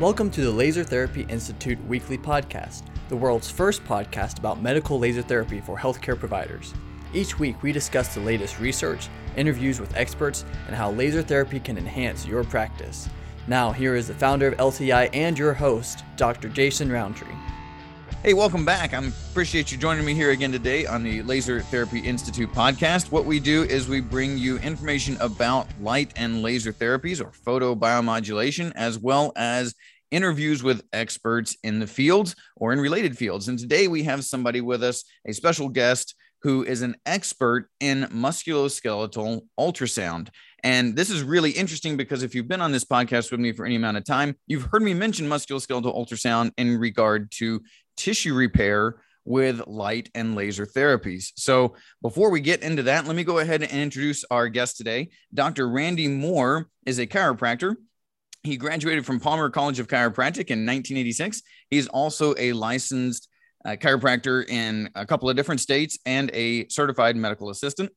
Welcome to the Laser Therapy Institute weekly podcast, the world's first podcast about medical laser therapy for healthcare providers. Each week, we discuss the latest research, interviews with experts, and how laser therapy can enhance your practice. Now, here is the founder of LTI and your host, Dr. Jason Roundtree. Hey, welcome back. I appreciate you joining me here again today on the Laser Therapy Institute podcast. What we do is we bring you information about light and laser therapies or photobiomodulation, as well as interviews with experts in the fields or in related fields. And today we have somebody with us, a special guest who is an expert in musculoskeletal ultrasound. And this is really interesting because if you've been on this podcast with me for any amount of time, you've heard me mention musculoskeletal ultrasound in regard to tissue repair with light and laser therapies. So, before we get into that, let me go ahead and introduce our guest today. Dr. Randy Moore is a chiropractor. He graduated from Palmer College of Chiropractic in 1986. He's also a licensed uh, chiropractor in a couple of different states and a certified medical assistant.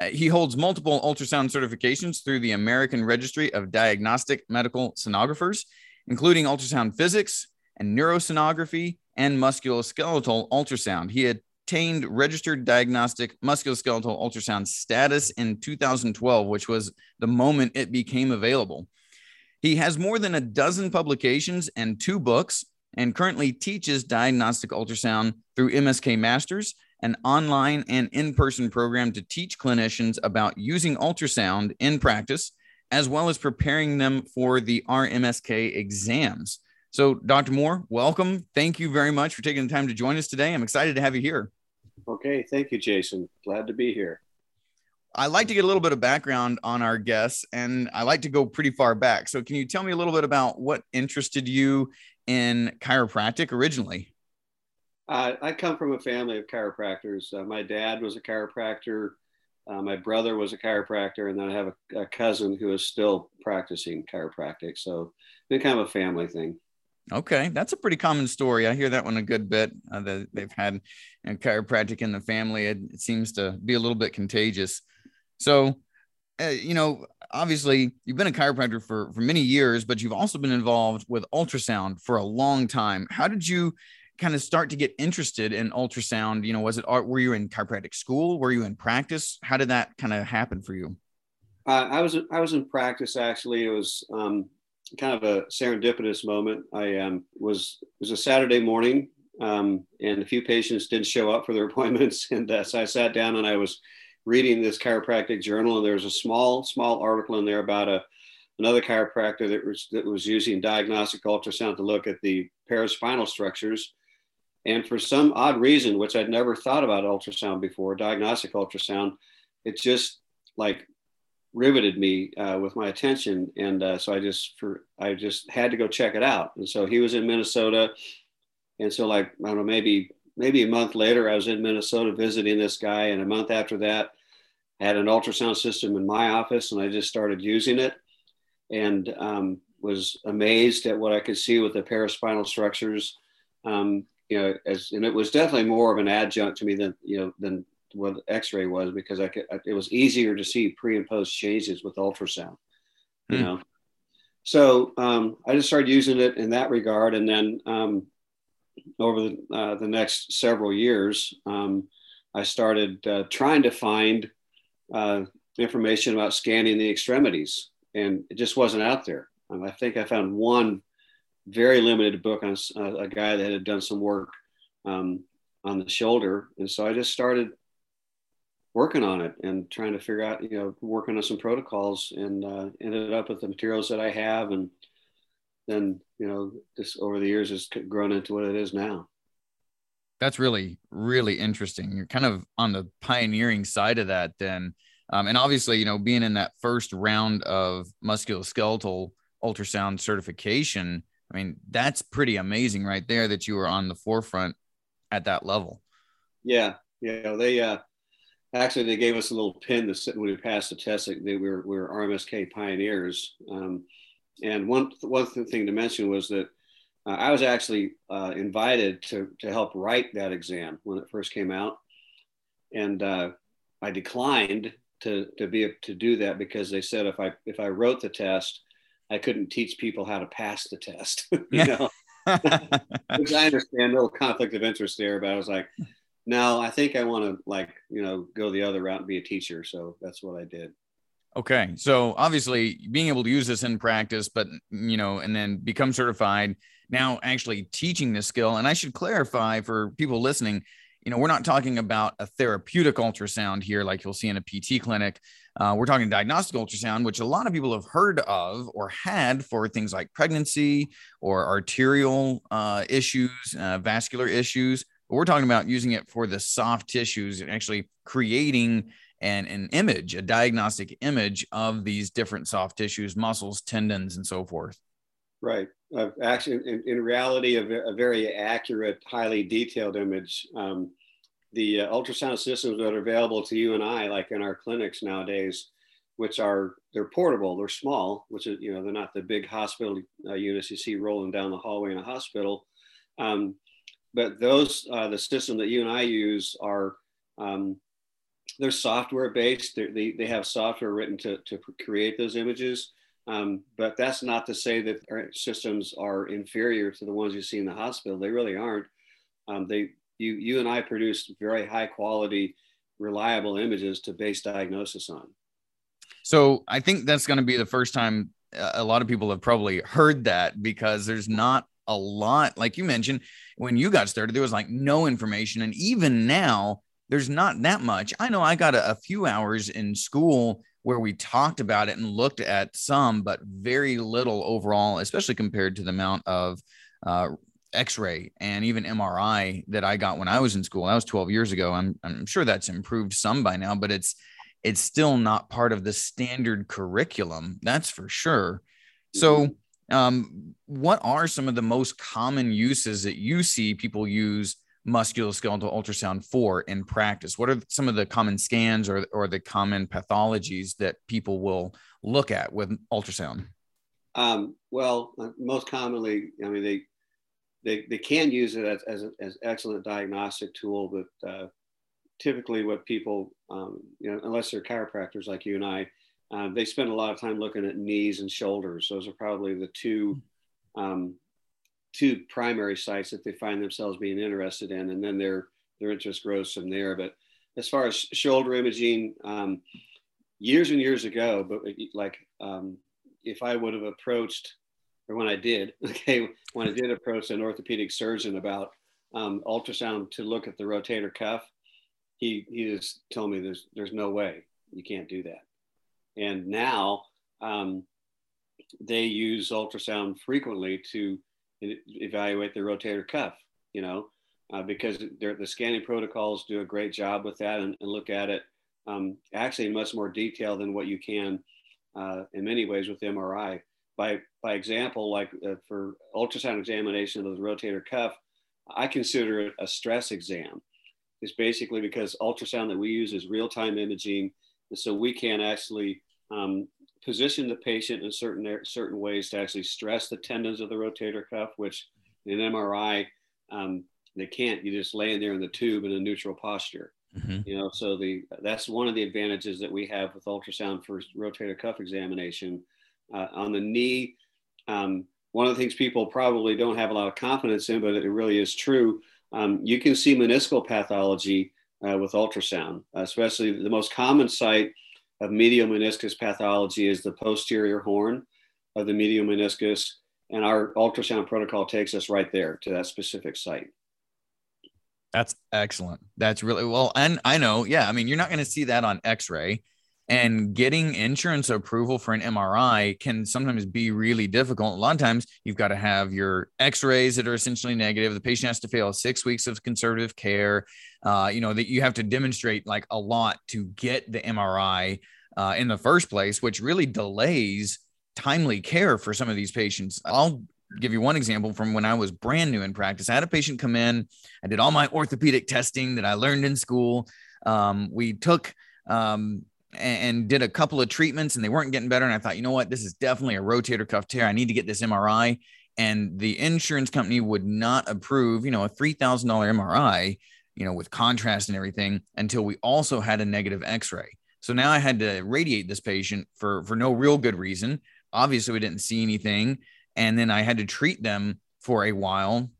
Uh, he holds multiple ultrasound certifications through the American Registry of Diagnostic Medical Sonographers, including ultrasound physics and neurosonography and musculoskeletal ultrasound. He attained registered diagnostic musculoskeletal ultrasound status in 2012, which was the moment it became available. He has more than a dozen publications and two books, and currently teaches diagnostic ultrasound through MSK Masters, an online and in person program to teach clinicians about using ultrasound in practice, as well as preparing them for the RMSK exams. So, Dr. Moore, welcome. Thank you very much for taking the time to join us today. I'm excited to have you here. Okay. Thank you, Jason. Glad to be here. I like to get a little bit of background on our guests, and I like to go pretty far back. So, can you tell me a little bit about what interested you in chiropractic originally? Uh, I come from a family of chiropractors. Uh, my dad was a chiropractor. Uh, my brother was a chiropractor, and then I have a, a cousin who is still practicing chiropractic. So, it's kind of a family thing. Okay, that's a pretty common story. I hear that one a good bit. Uh, they've had know, chiropractic in the family. It, it, seems to be a little bit contagious. So, uh, you know, obviously you've been a chiropractor for for many years, but you've also been involved with ultrasound for a long time. How did you kind of start to get interested in ultrasound? You know, was it art? were you in chiropractic school? Were you in practice? How did that kind of happen for you? Uh, I was I was in practice actually. It was um, kind of a serendipitous moment. I um, was it was a Saturday morning, um, and a few patients didn't show up for their appointments, and uh, so I sat down and I was reading this chiropractic journal, and there was a small small article in there about a another chiropractor that was that was using diagnostic ultrasound to look at the paraspinal structures. And for some odd reason, which I'd never thought about ultrasound before, diagnostic ultrasound, it just like riveted me uh, with my attention, and uh, so I just for I just had to go check it out. And so he was in Minnesota, and so like I don't know maybe maybe a month later I was in Minnesota visiting this guy, and a month after that I had an ultrasound system in my office, and I just started using it, and um, was amazed at what I could see with the paraspinal structures. Um, you know, as and it was definitely more of an adjunct to me than you know than what X-ray was because I could. It was easier to see pre and post changes with ultrasound. You mm. know, so um, I just started using it in that regard, and then um, over the, uh, the next several years, um, I started uh, trying to find uh, information about scanning the extremities, and it just wasn't out there. Um, I think I found one very limited book on a, uh, a guy that had done some work um, on the shoulder, and so I just started working on it and trying to figure out, you know, working on some protocols and uh, ended up with the materials that I have. And then, you know, this over the years has grown into what it is now. That's really, really interesting. You're kind of on the pioneering side of that then. Um, and obviously, you know, being in that first round of musculoskeletal ultrasound certification, I mean, that's pretty amazing right there that you were on the forefront at that level. Yeah. Yeah. They, uh, actually they gave us a little pin sit when we passed the test that we were, we were RMSK pioneers. Um, and one, one thing to mention was that uh, I was actually uh, invited to, to help write that exam when it first came out. And uh, I declined to, to be to do that because they said if I if I wrote the test, I couldn't teach people how to pass the test. you know, which I understand, a little conflict of interest there, but I was like, no, I think I want to like you know go the other route and be a teacher. So that's what I did. Okay, so obviously being able to use this in practice, but you know, and then become certified. Now, actually teaching this skill, and I should clarify for people listening you know, we're not talking about a therapeutic ultrasound here, like you'll see in a PT clinic. Uh, we're talking diagnostic ultrasound, which a lot of people have heard of or had for things like pregnancy or arterial uh, issues, uh, vascular issues. But we're talking about using it for the soft tissues and actually creating an, an image, a diagnostic image of these different soft tissues, muscles, tendons, and so forth. Right. Uh, actually, in, in reality, a, a, very accurate, highly detailed image. Um, the uh, ultrasound systems that are available to you and I, like in our clinics nowadays, which are they're portable, they're small, which is you know they're not the big hospital uh, units you see rolling down the hallway in a hospital. Um, but those uh, the system that you and I use are um, they're software based. They're, they they have software written to to create those images. Um, but that's not to say that our systems are inferior to the ones you see in the hospital. They really aren't. Um, they, you, you and I produce very high quality, reliable images to base diagnosis on. So I think that's going to be the first time a lot of people have probably heard that because there's not a lot, like you mentioned, when you got started, there was like no information. And even now, there's not that much. I know I got a, a few hours in school where we talked about it and looked at some, but very little overall, especially compared to the amount of uh, X-ray and even MRI that I got when I was in school. That was 12 years ago. I'm I'm sure that's improved some by now, but it's it's still not part of the standard curriculum. That's for sure. So, mm-hmm. Um, what are some of the most common uses that you see people use musculoskeletal ultrasound for in practice? What are some of the common scans or, or the common pathologies that people will look at with ultrasound? Um, well, uh, most commonly, I mean, they they, they can use it as, as, as excellent diagnostic tool, but uh, typically what people, um, you know, unless they're chiropractors like you and I, uh, they spend a lot of time looking at knees and shoulders. Those are probably the two um, two primary sites that they find themselves being interested in, and then their their interest grows from there. But as far as shoulder imaging, um, years and years ago, but like um, if I would have approached, or when I did, okay, when I did approach an orthopedic surgeon about um, ultrasound to look at the rotator cuff, he he just told me there's there's no way you can't do that. And now um, they use ultrasound frequently to evaluate the rotator cuff, you know, uh, because the scanning protocols do a great job with that and, and look at it um, actually in much more detail than what you can uh, in many ways with MRI. By, by example, like uh, for ultrasound examination of the rotator cuff, I consider it a stress exam. It's basically because ultrasound that we use is real-time imaging, and so we can actually um, position the patient in certain certain ways to actually stress the tendons of the rotator cuff, which in MRI um, they can't. You just lay in there in the tube in a neutral posture. Mm-hmm. You know, so the that's one of the advantages that we have with ultrasound for rotator cuff examination. Uh, on the knee, um, one of the things people probably don't have a lot of confidence in, but it really is true. Um, you can see meniscal pathology uh, with ultrasound, especially the most common site of medial meniscus pathology is the posterior horn of the medial meniscus. And our ultrasound protocol takes us right there to that specific site. That's excellent. That's really well. And I know, yeah, I mean, you're not going to see that on x ray. And getting insurance approval for an MRI can sometimes be really difficult. A lot of times you've got to have your x rays that are essentially negative. The patient has to fail six weeks of conservative care. Uh, you know, that you have to demonstrate like a lot to get the MRI uh, in the first place, which really delays timely care for some of these patients. I'll give you one example from when I was brand new in practice. I had a patient come in. I did all my orthopedic testing that I learned in school. Um, we took um, and did a couple of treatments and they weren't getting better. And I thought, you know what, this is definitely a rotator cuff tear. I need to get this MRI. And the insurance company would not approve, you know, a $3,000 MRI, you know, with contrast and everything until we also had a negative x ray. So now I had to radiate this patient for, for no real good reason. obviously we didn't see anything. And then I had to treat them for a while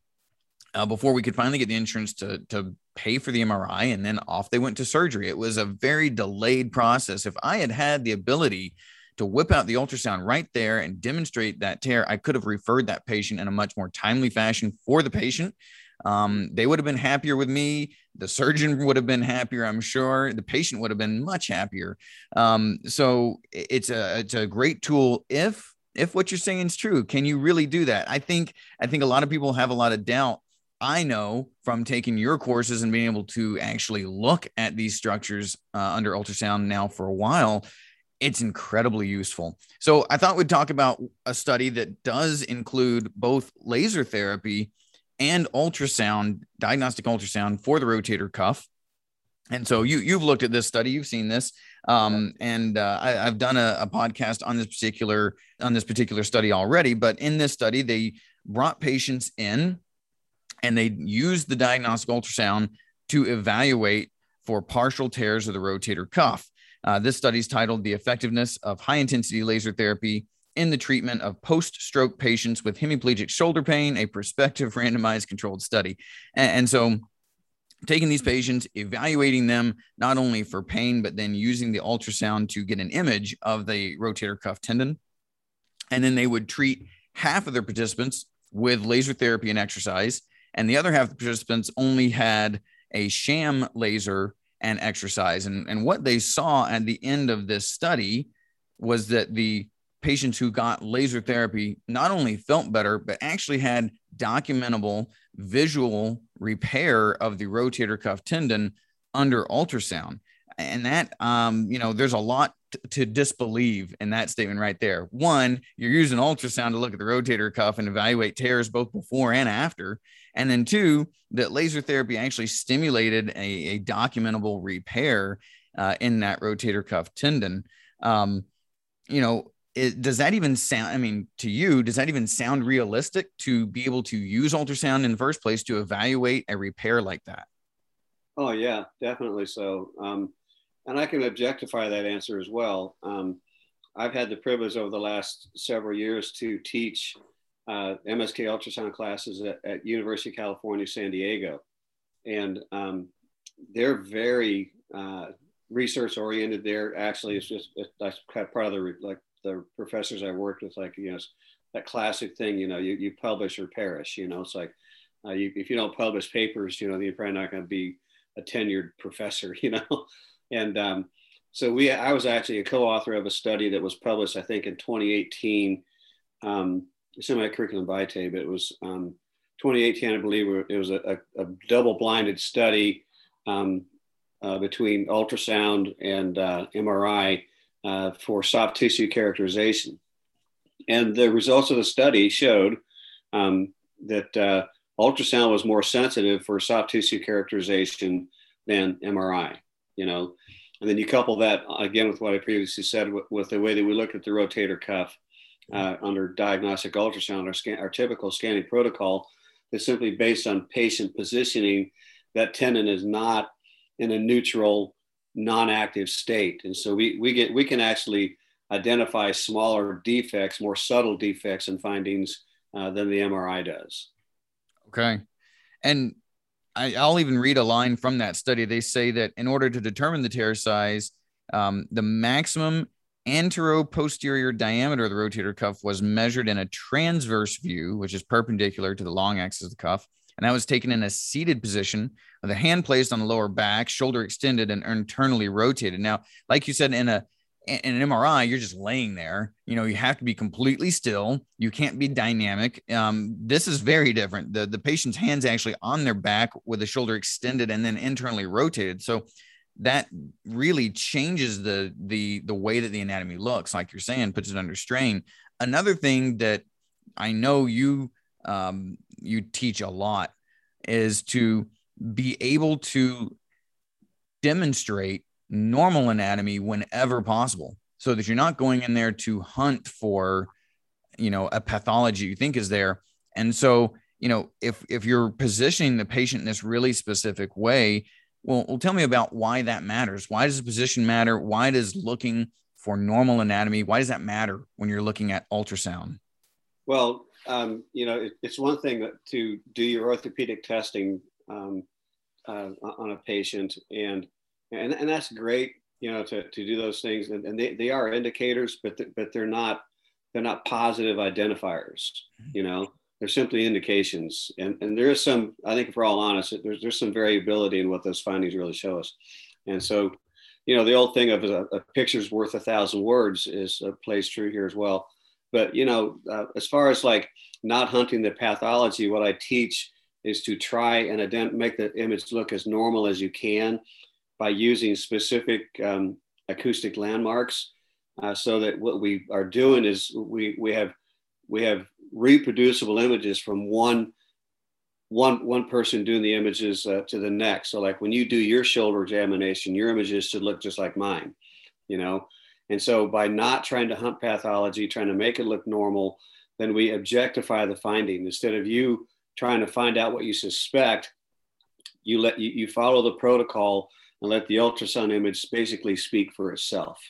uh, before we could finally get the insurance to, to pay for the MRI. And then off they went to surgery. It was a very delayed process. If I had had the ability to whip out the ultrasound right there and demonstrate that tear, I could have referred that patient in a much more timely fashion for the patient. Um, they would have been happier with me. The surgeon would have been happier, I'm sure. The patient would have been much happier. Um, so it's a it's a great tool if if what you're saying is true. Can you really do that? I think I think a lot of people have a lot of doubt I know from taking your courses and being able to actually look at these structures uh, under ultrasound now for a while, it's incredibly useful. So I thought we'd talk about a study that does include both laser therapy and ultrasound, diagnostic ultrasound for the rotator cuff. And so you you've looked at this study, you've seen this, um, and uh, I, have done a, a podcast on this particular on this particular study already. But in this study, they brought patients in and they used the diagnostic ultrasound to evaluate for partial tears of the rotator cuff. Uh, this study is titled The Effectiveness of High Intensity Laser Therapy in the Treatment of Post Stroke Patients with Hemiplegic Shoulder Pain, a prospective randomized controlled study. And, and so, taking these patients, evaluating them not only for pain, but then using the ultrasound to get an image of the rotator cuff tendon. And then they would treat half of their participants with laser therapy and exercise and the other half of the participants only had a sham laser and exercise. And, and what they saw at the end of this study was that the patients who got laser therapy not only felt better, but actually had documentable visual repair of the rotator cuff tendon under ultrasound. And that, um, you know, there's a lot to disbelieve in that statement right there. One, you're using ultrasound to look at the rotator cuff and evaluate tears both before and after. And then two, that laser therapy actually stimulated a, a documentable repair uh, in that rotator cuff tendon. Um, you know, it, does that even sound? I mean, to you, does that even sound realistic to be able to use ultrasound in the first place to evaluate a repair like that? Oh yeah, definitely so. Um, and I can objectify that answer as well. Um, I've had the privilege over the last several years to teach uh, MSK ultrasound classes at, at, University of California, San Diego, and um, they're very uh, research oriented. There actually, it's just that's part of the like the professors I worked with, like you know that classic thing, you know, you, you publish or perish. You know, it's like uh, you, if you don't publish papers, you know, you're probably not going to be a tenured professor. You know, and um, so we, I was actually a co-author of a study that was published, I think, in 2018. Um, my curriculum vitae, but it was um, 2018, I believe. It was a, a, a double-blinded study um, uh, between ultrasound and uh, MRI uh, for soft tissue characterization, and the results of the study showed um, that uh, ultrasound was more sensitive for soft tissue characterization than MRI you know. And then you couple that again with what I previously said with, with the way that we look at the rotator cuff uh, under diagnostic ultrasound, our, scan, our typical scanning protocol is simply based on patient positioning. That tendon is not in a neutral, non-active state, and so we we get we can actually identify smaller defects, more subtle defects and findings uh, than the MRI does. Okay, and I, will even read a line from that study. They say that in order to determine the tear size, um, the maximum antero-posterior diameter of the rotator cuff was measured in a transverse view, which is perpendicular to the long axis of the cuff. And that was taken in a seated position with a hand placed on the lower back, shoulder extended and internally rotated. Now, like you said, in a in an MRI, you're just laying there. You know, you have to be completely still. You can't be dynamic. Um, this is very different. The the patient's hands actually on their back with the shoulder extended and then internally rotated. So that really changes the the the way that the anatomy looks. Like you're saying, puts it under strain. Another thing that I know you um, you teach a lot is to be able to demonstrate normal anatomy whenever possible so that you're not going in there to hunt for you know a pathology you think is there and so you know if if you're positioning the patient in this really specific way well, well tell me about why that matters why does the position matter why does looking for normal anatomy? Why does that matter when you're looking at ultrasound? Well, um, you know, it, it's one thing to do your orthopedic testing um, uh, on a patient, and and and that's great. You know, to, to do those things, and, and they, they are indicators, but th- but they're not they're not positive identifiers. Mm-hmm. You know, they're simply indications, and and there is some. I think, if we're all honest, there's there's some variability in what those findings really show us, and so. You know the old thing of a, a picture's worth a thousand words is uh, plays true here as well. But you know, uh, as far as like not hunting the pathology, what I teach is to try and ident- make the image look as normal as you can by using specific um, acoustic landmarks. Uh, so that what we are doing is we we have we have reproducible images from one one one person doing the images uh, to the next. So like when you do your shoulder examination, your images should look just like mine, you know. And so by not trying to hunt pathology, trying to make it look normal, then we objectify the finding. Instead of you trying to find out what you suspect, you let you, you follow the protocol and let the ultrasound image basically speak for itself,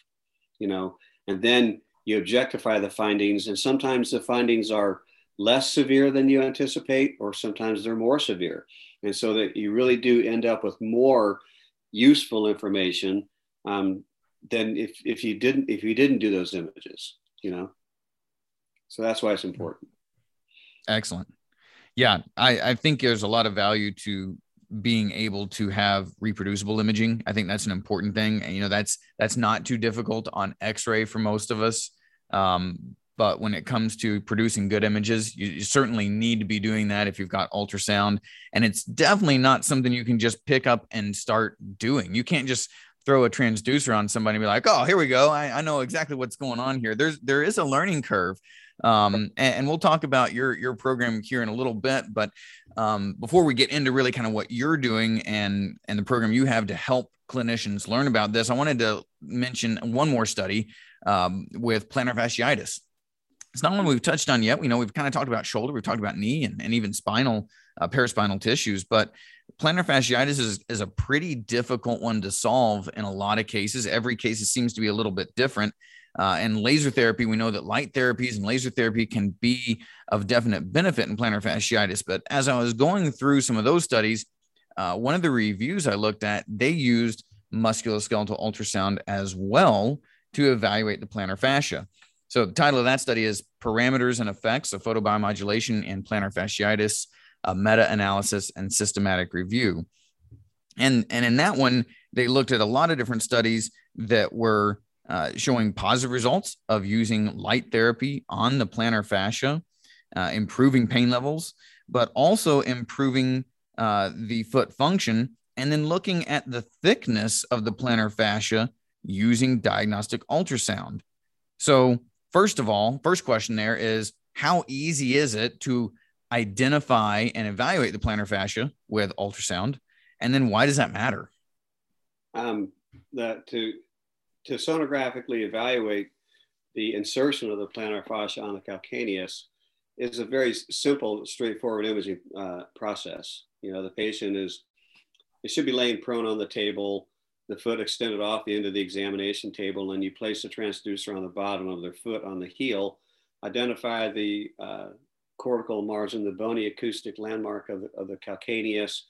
you know, and then you objectify the findings. And sometimes the findings are less severe than you anticipate, or sometimes they're more severe. And so that you really do end up with more useful information um, than if, if you didn't if you didn't do those images you know so that's why it's important excellent yeah i i think there's a lot of value to being able to have reproducible imaging i think that's an important thing and you know that's that's not too difficult on x-ray for most of us um, but when it comes to producing good images you, you, certainly need to be doing that if you've got ultrasound and it's definitely not something you can just pick up and start doing you can't just throw a transducer on somebody and be like, oh, here we go. I, I know exactly what's going on here. There's there is a learning curve. Um, and, and, we'll talk about your your program here in a little bit. But um, before we get into really kind of what you're doing and and the program you have to help clinicians learn about this, I wanted to mention one more study um, with plantar fasciitis. It's not one we've touched on yet. We know we've kind of talked about shoulder, we've talked about knee, and, and even spinal uh, paraspinal tissues, but plantar fasciitis is, is a pretty difficult one to solve in a lot of cases. Every case seems to be a little bit different. Uh, and laser therapy, we know that light therapies and laser therapy can be of definite benefit in plantar fasciitis. But as I was going through some of those studies, uh, one of the reviews I looked at, they used musculoskeletal ultrasound as well to evaluate the plantar fascia. So the title of that study is Parameters and Effects of Photobiomodulation in Plantar Fasciitis a meta-analysis and systematic review. And, and in that one, they looked at a lot of different studies that were uh, showing positive results of using light therapy on the plantar fascia, uh, improving pain levels, but also improving uh, the foot function, and then looking at the thickness of the plantar fascia using diagnostic ultrasound. So, first of all, first question there is how easy is it to identify and evaluate the plantar fascia with ultrasound? And then why does that matter? Um, that to to sonographically evaluate the insertion of the plantar fascia on the calcaneus is a very simple, straightforward imaging uh, process. You know, the patient is it should be laying prone on the table, the foot extended off the end of the examination table, and you place the transducer on the bottom of their foot on the heel, identify the uh, cortical margin, the bony acoustic landmark of of the calcaneus,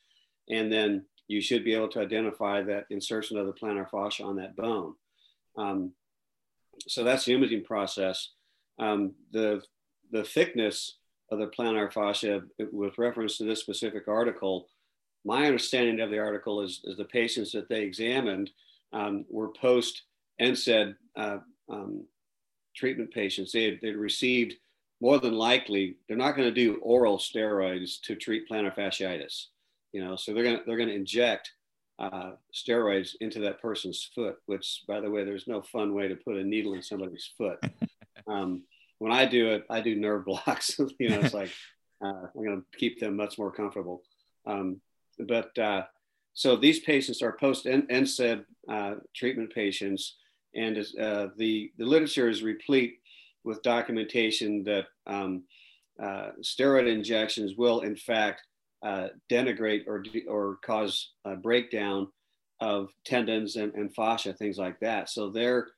and then you should be able to identify that insertion of the plantar fascia on that bone. Um, so that's the imaging process. Um, the, the thickness of the plantar fascia, with reference to this specific article, my understanding of the article is, is the patients that they examined um, were post NSAID uh, um, treatment patients. They had, they'd received more than likely they're not going to do oral steroids to treat plantar fasciitis. You know, so they're going to they're going to inject uh, steroids into that person's foot. Which, by the way, there's no fun way to put a needle in somebody's foot. Um, when I do it, I do nerve blocks. you know, it's like uh, I'm going to keep them much more comfortable. Um, but uh, so these patients are post NSAID uh, treatment patients, and uh, the the literature is replete with documentation that um, uh, steroid injections will in fact uh, denigrate or, or cause a breakdown of tendons and, and fascia, things like that. So they're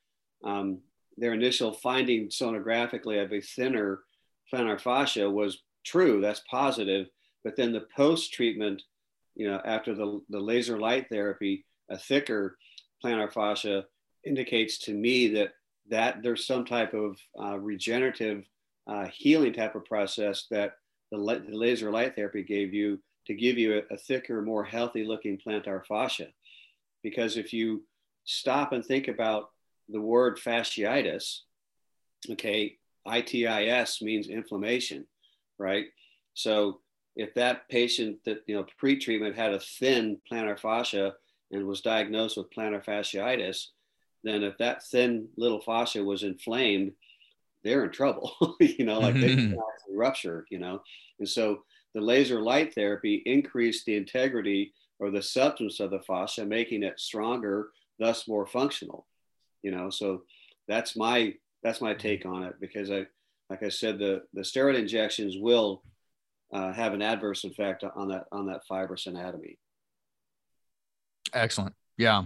um, their initial finding sonographically of a thinner plantar fascia was true. That's positive. But then the post treatment, you know, after the, the laser light therapy, a thicker plantar fascia indicates to me that that there's some type of uh, regenerative uh, healing type of process that the, the, laser light therapy gave you to give you a, a thicker, more healthy looking plantar fascia. Because if you stop and think about the word fasciitis, okay, ITIS means inflammation, right? So if that patient that you know pre-treatment had a thin plantar fascia and was diagnosed with plantar fasciitis, then if that thin little fascia was inflamed, they're in trouble. you know, like they can rupture. You know, and so the laser light therapy increased the integrity or the substance of the fascia, making it stronger, thus more functional. You know, so that's my that's my take on it because I, like I said, the the steroid injections will uh, have an adverse effect on that on that fibrous anatomy. Excellent. Yeah.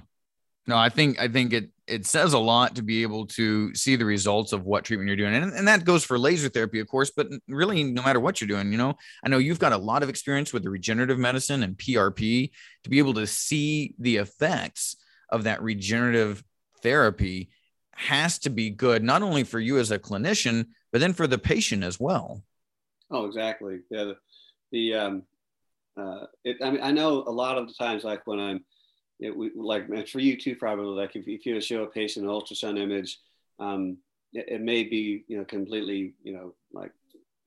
No, I think I think it it says a lot to be able to see the results of what treatment you're doing, and, and that goes for laser therapy, of course. But really, no matter what you're doing, you know, I know you've got a lot of experience with the regenerative medicine and PRP to be able to see the effects of that regenerative therapy has to be good, not only for you as a clinician, but then for the patient as well. Oh, exactly. Yeah. The, the um, uh, it, I mean, I know a lot of the times, like when I'm, it, we, like for you too, probably like if, if you show a patient an ultrasound image, um, it, it, may be, you know, completely, you know, like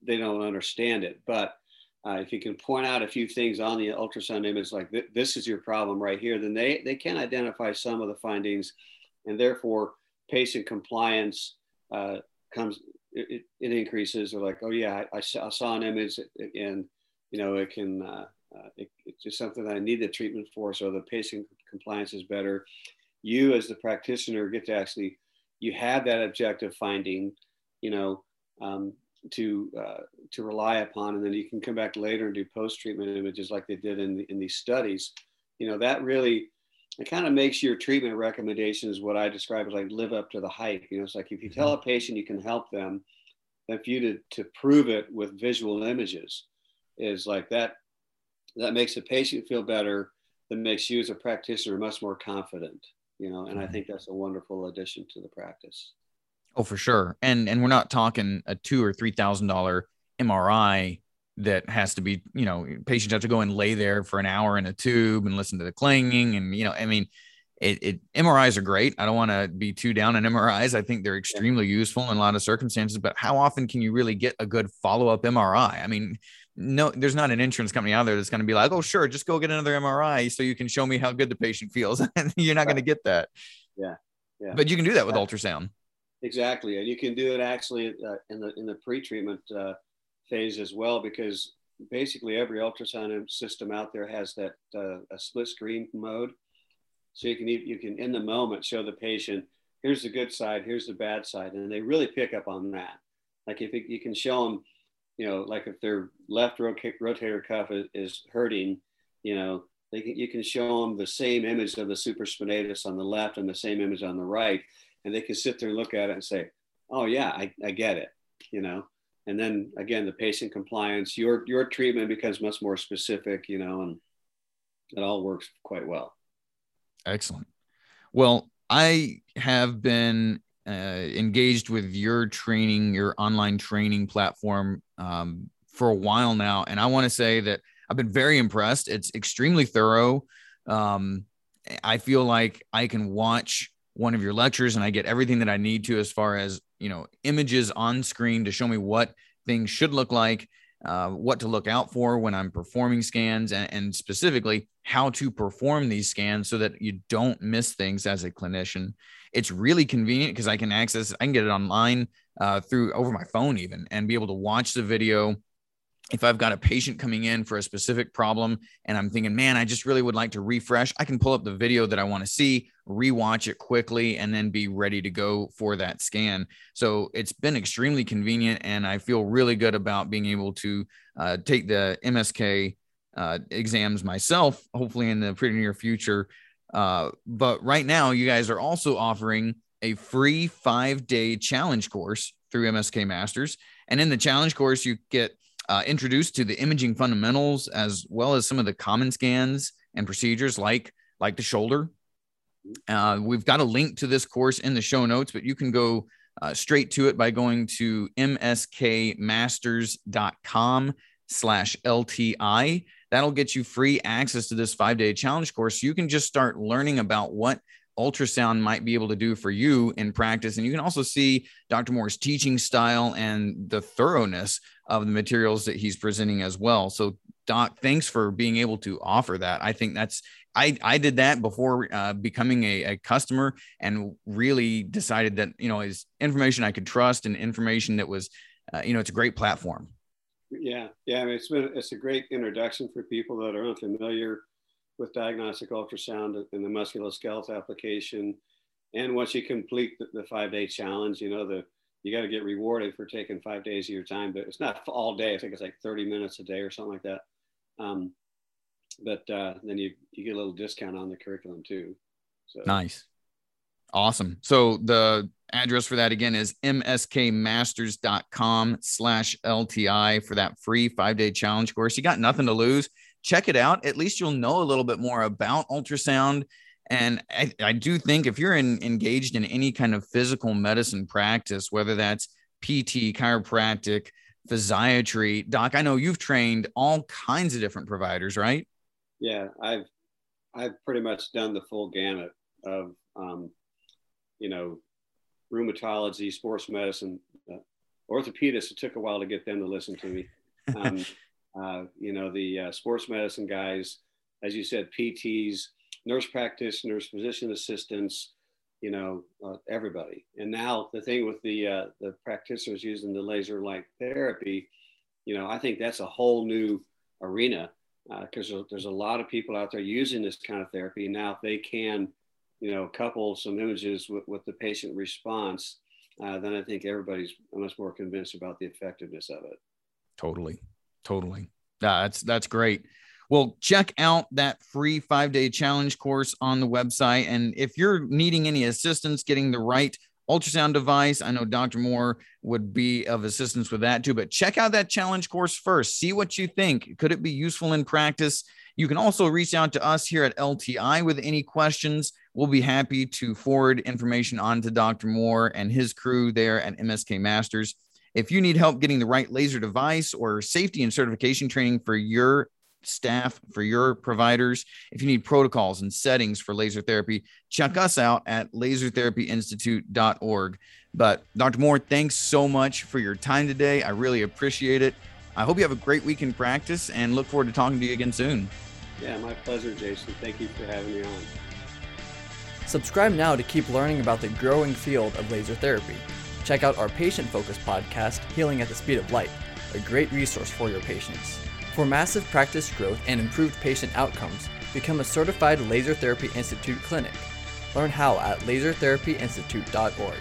they don't understand it. But uh, if you can point out a few things on the ultrasound image, like th- this is your problem right here, then they, they can identify some of the findings. And therefore patient compliance uh, comes it, it, increases. Or like oh yeah I, I, saw, I saw an image and you know it can uh, uh, it, it's just something that I need the treatment for. So the patient compliance is better you as the practitioner get to actually you have that objective finding you know um, to uh, to rely upon and then you can come back later and do post treatment images like they did in the, in these studies you know that really it kind of makes your treatment recommendations what I describe as like live up to the hype. You know, it's like if you tell a mm-hmm. patient you can help them, then for you to, to prove it with visual images is like that, that makes the patient feel better, that makes you as a practitioner much more confident, you know, and I mm-hmm. think that's a wonderful addition to the practice. Oh, for sure. And and we're not talking a two or three thousand dollar MRI that has to be, you know, patients have to go and lay there for an hour in a tube and listen to the clanging. And, you know, I mean, it, it MRIs are great. I don't want to be too down on MRIs. I think they're extremely useful in a lot of circumstances, but how often can you really get a good follow up MRI? I mean, no, there's not an insurance company out there that's going to be like, oh, sure, just go get another MRI so you can show me how good the patient feels. and you're not right. going to get that. Yeah. Yeah. But you can do that with ultrasound. Exactly. And you can do it actually uh, in the, in the pre-treatment uh, phase as well because basically every ultrasound system out there has that uh, a split screen mode so you can you can in the moment show the patient here's the good side here's the bad side and they really pick up on that like if it, you can show them you know like if their left rotator cuff is, hurting you know they can, you can show them the same image of the supraspinatus on the left and the same image on the right and they can sit there and look at it and say oh yeah i, I get it you know? And then again the patient compliance your your treatment becomes much more specific you know and it all works quite well. Excellent. Well i have been uh, engaged with your training your online training platform um, for a while now. And i want to say that i've been very impressed. It's extremely thorough. Um, i feel like i can watch one of your lectures and I get everything that I need to as far as, you know, images on screen to show me what things should look like, uh, what to look out for when I'm performing scans, and, and, specifically how to perform these scans so that you don't miss things as a clinician. It's really convenient because I can access, I can get it online uh, through over my phone even, and be able to watch the video if I've got a patient coming in for a specific problem and I'm thinking, man, I just really would like to refresh, I can pull up the video that I want to see, rewatch it quickly, and then be ready to go for that scan. So it's been extremely convenient, and I feel really good about being able to uh, take the MSK uh, exams myself, hopefully in the pretty near future. Uh, but right now, you guys are also offering a free five day challenge course through MSK Masters. And in the challenge course, you get uh, introduced to the imaging fundamentals as well as some of the common scans and procedures like like the shoulder. Uh, we've got a link to this course in the show notes, but you can go uh, straight to it by going to mskmasters.com slash LTI. That'll get you free access to this five day challenge course. You can just start learning about what ultrasound might be able to do for you in practice. And you can also see Dr. Moore's teaching style and the thoroughness of the materials that he's presenting as well. So, Doc, thanks for being able to offer that. I think that's I, I did that before uh, becoming a, a, customer and really decided that you know is information I could trust and information that was uh, you know it's a great platform. Yeah, yeah, I mean, it's been it's a great introduction for people that are unfamiliar with diagnostic ultrasound in the musculoskeletal application. And once you complete the, the five day challenge, you know, the you got to get rewarded for taking five days of your time, but it's not all day. I think it's like 30 minutes a day or something like that. Um, but uh, then you, you get a little discount on the curriculum too. So. Nice. Awesome. So the address for that again is mskmasters.com slash LTI for that free five day challenge course. You got nothing to lose check it out. At least you'll know a little bit more about ultrasound. And I, I do think if you're in, engaged in any kind of physical medicine practice, whether that's PT, chiropractic, physiatry, doc, I know you've trained all kinds of different providers, right? Yeah, I've I've pretty much done the full gamut of um, you know rheumatology, sports medicine, uh, orthopedists. It took a while to get them to listen to me. Um, uh, you know, the uh, sports medicine guys, as you said, PTs, nurse practitioners, physician assistants, you know, uh, everybody. And now the thing with the uh, the practitioners using the laser light therapy, you know, I think that's a whole new arena because uh, there's a lot of people out there using this kind of therapy. Now, if they can, you know, couple some images with, with the patient response, uh, then I think everybody's much more convinced about the effectiveness of it. Totally. Totally. Yeah, that's that's great. Well, check out that free five day challenge course on the website. And if you're needing any assistance getting the right ultrasound device, I know Dr. Moore would be of assistance with that too. But check out that challenge course first. See what you think. Could it be useful in practice? You can also reach out to us here at LTI with any questions. We'll be happy to forward information on to Dr. Moore and his crew there at MSK Masters. If you need help getting the right laser device or safety and certification training for your staff, for your providers, if you need protocols and settings for laser therapy, check us out at lasertherapyinstitute.org. But Dr. Moore, thanks so much for your time today. I really appreciate it. I hope you have a great week in practice and look forward to talking to you again soon. Yeah, my pleasure, Jason. Thank you for having me on. Subscribe now to keep learning about the growing field of laser therapy. Check out our patient focused podcast, Healing at the Speed of Light, a great resource for your patients. For massive practice growth and improved patient outcomes, become a certified Laser Therapy Institute clinic. Learn how at lasertherapyinstitute.org.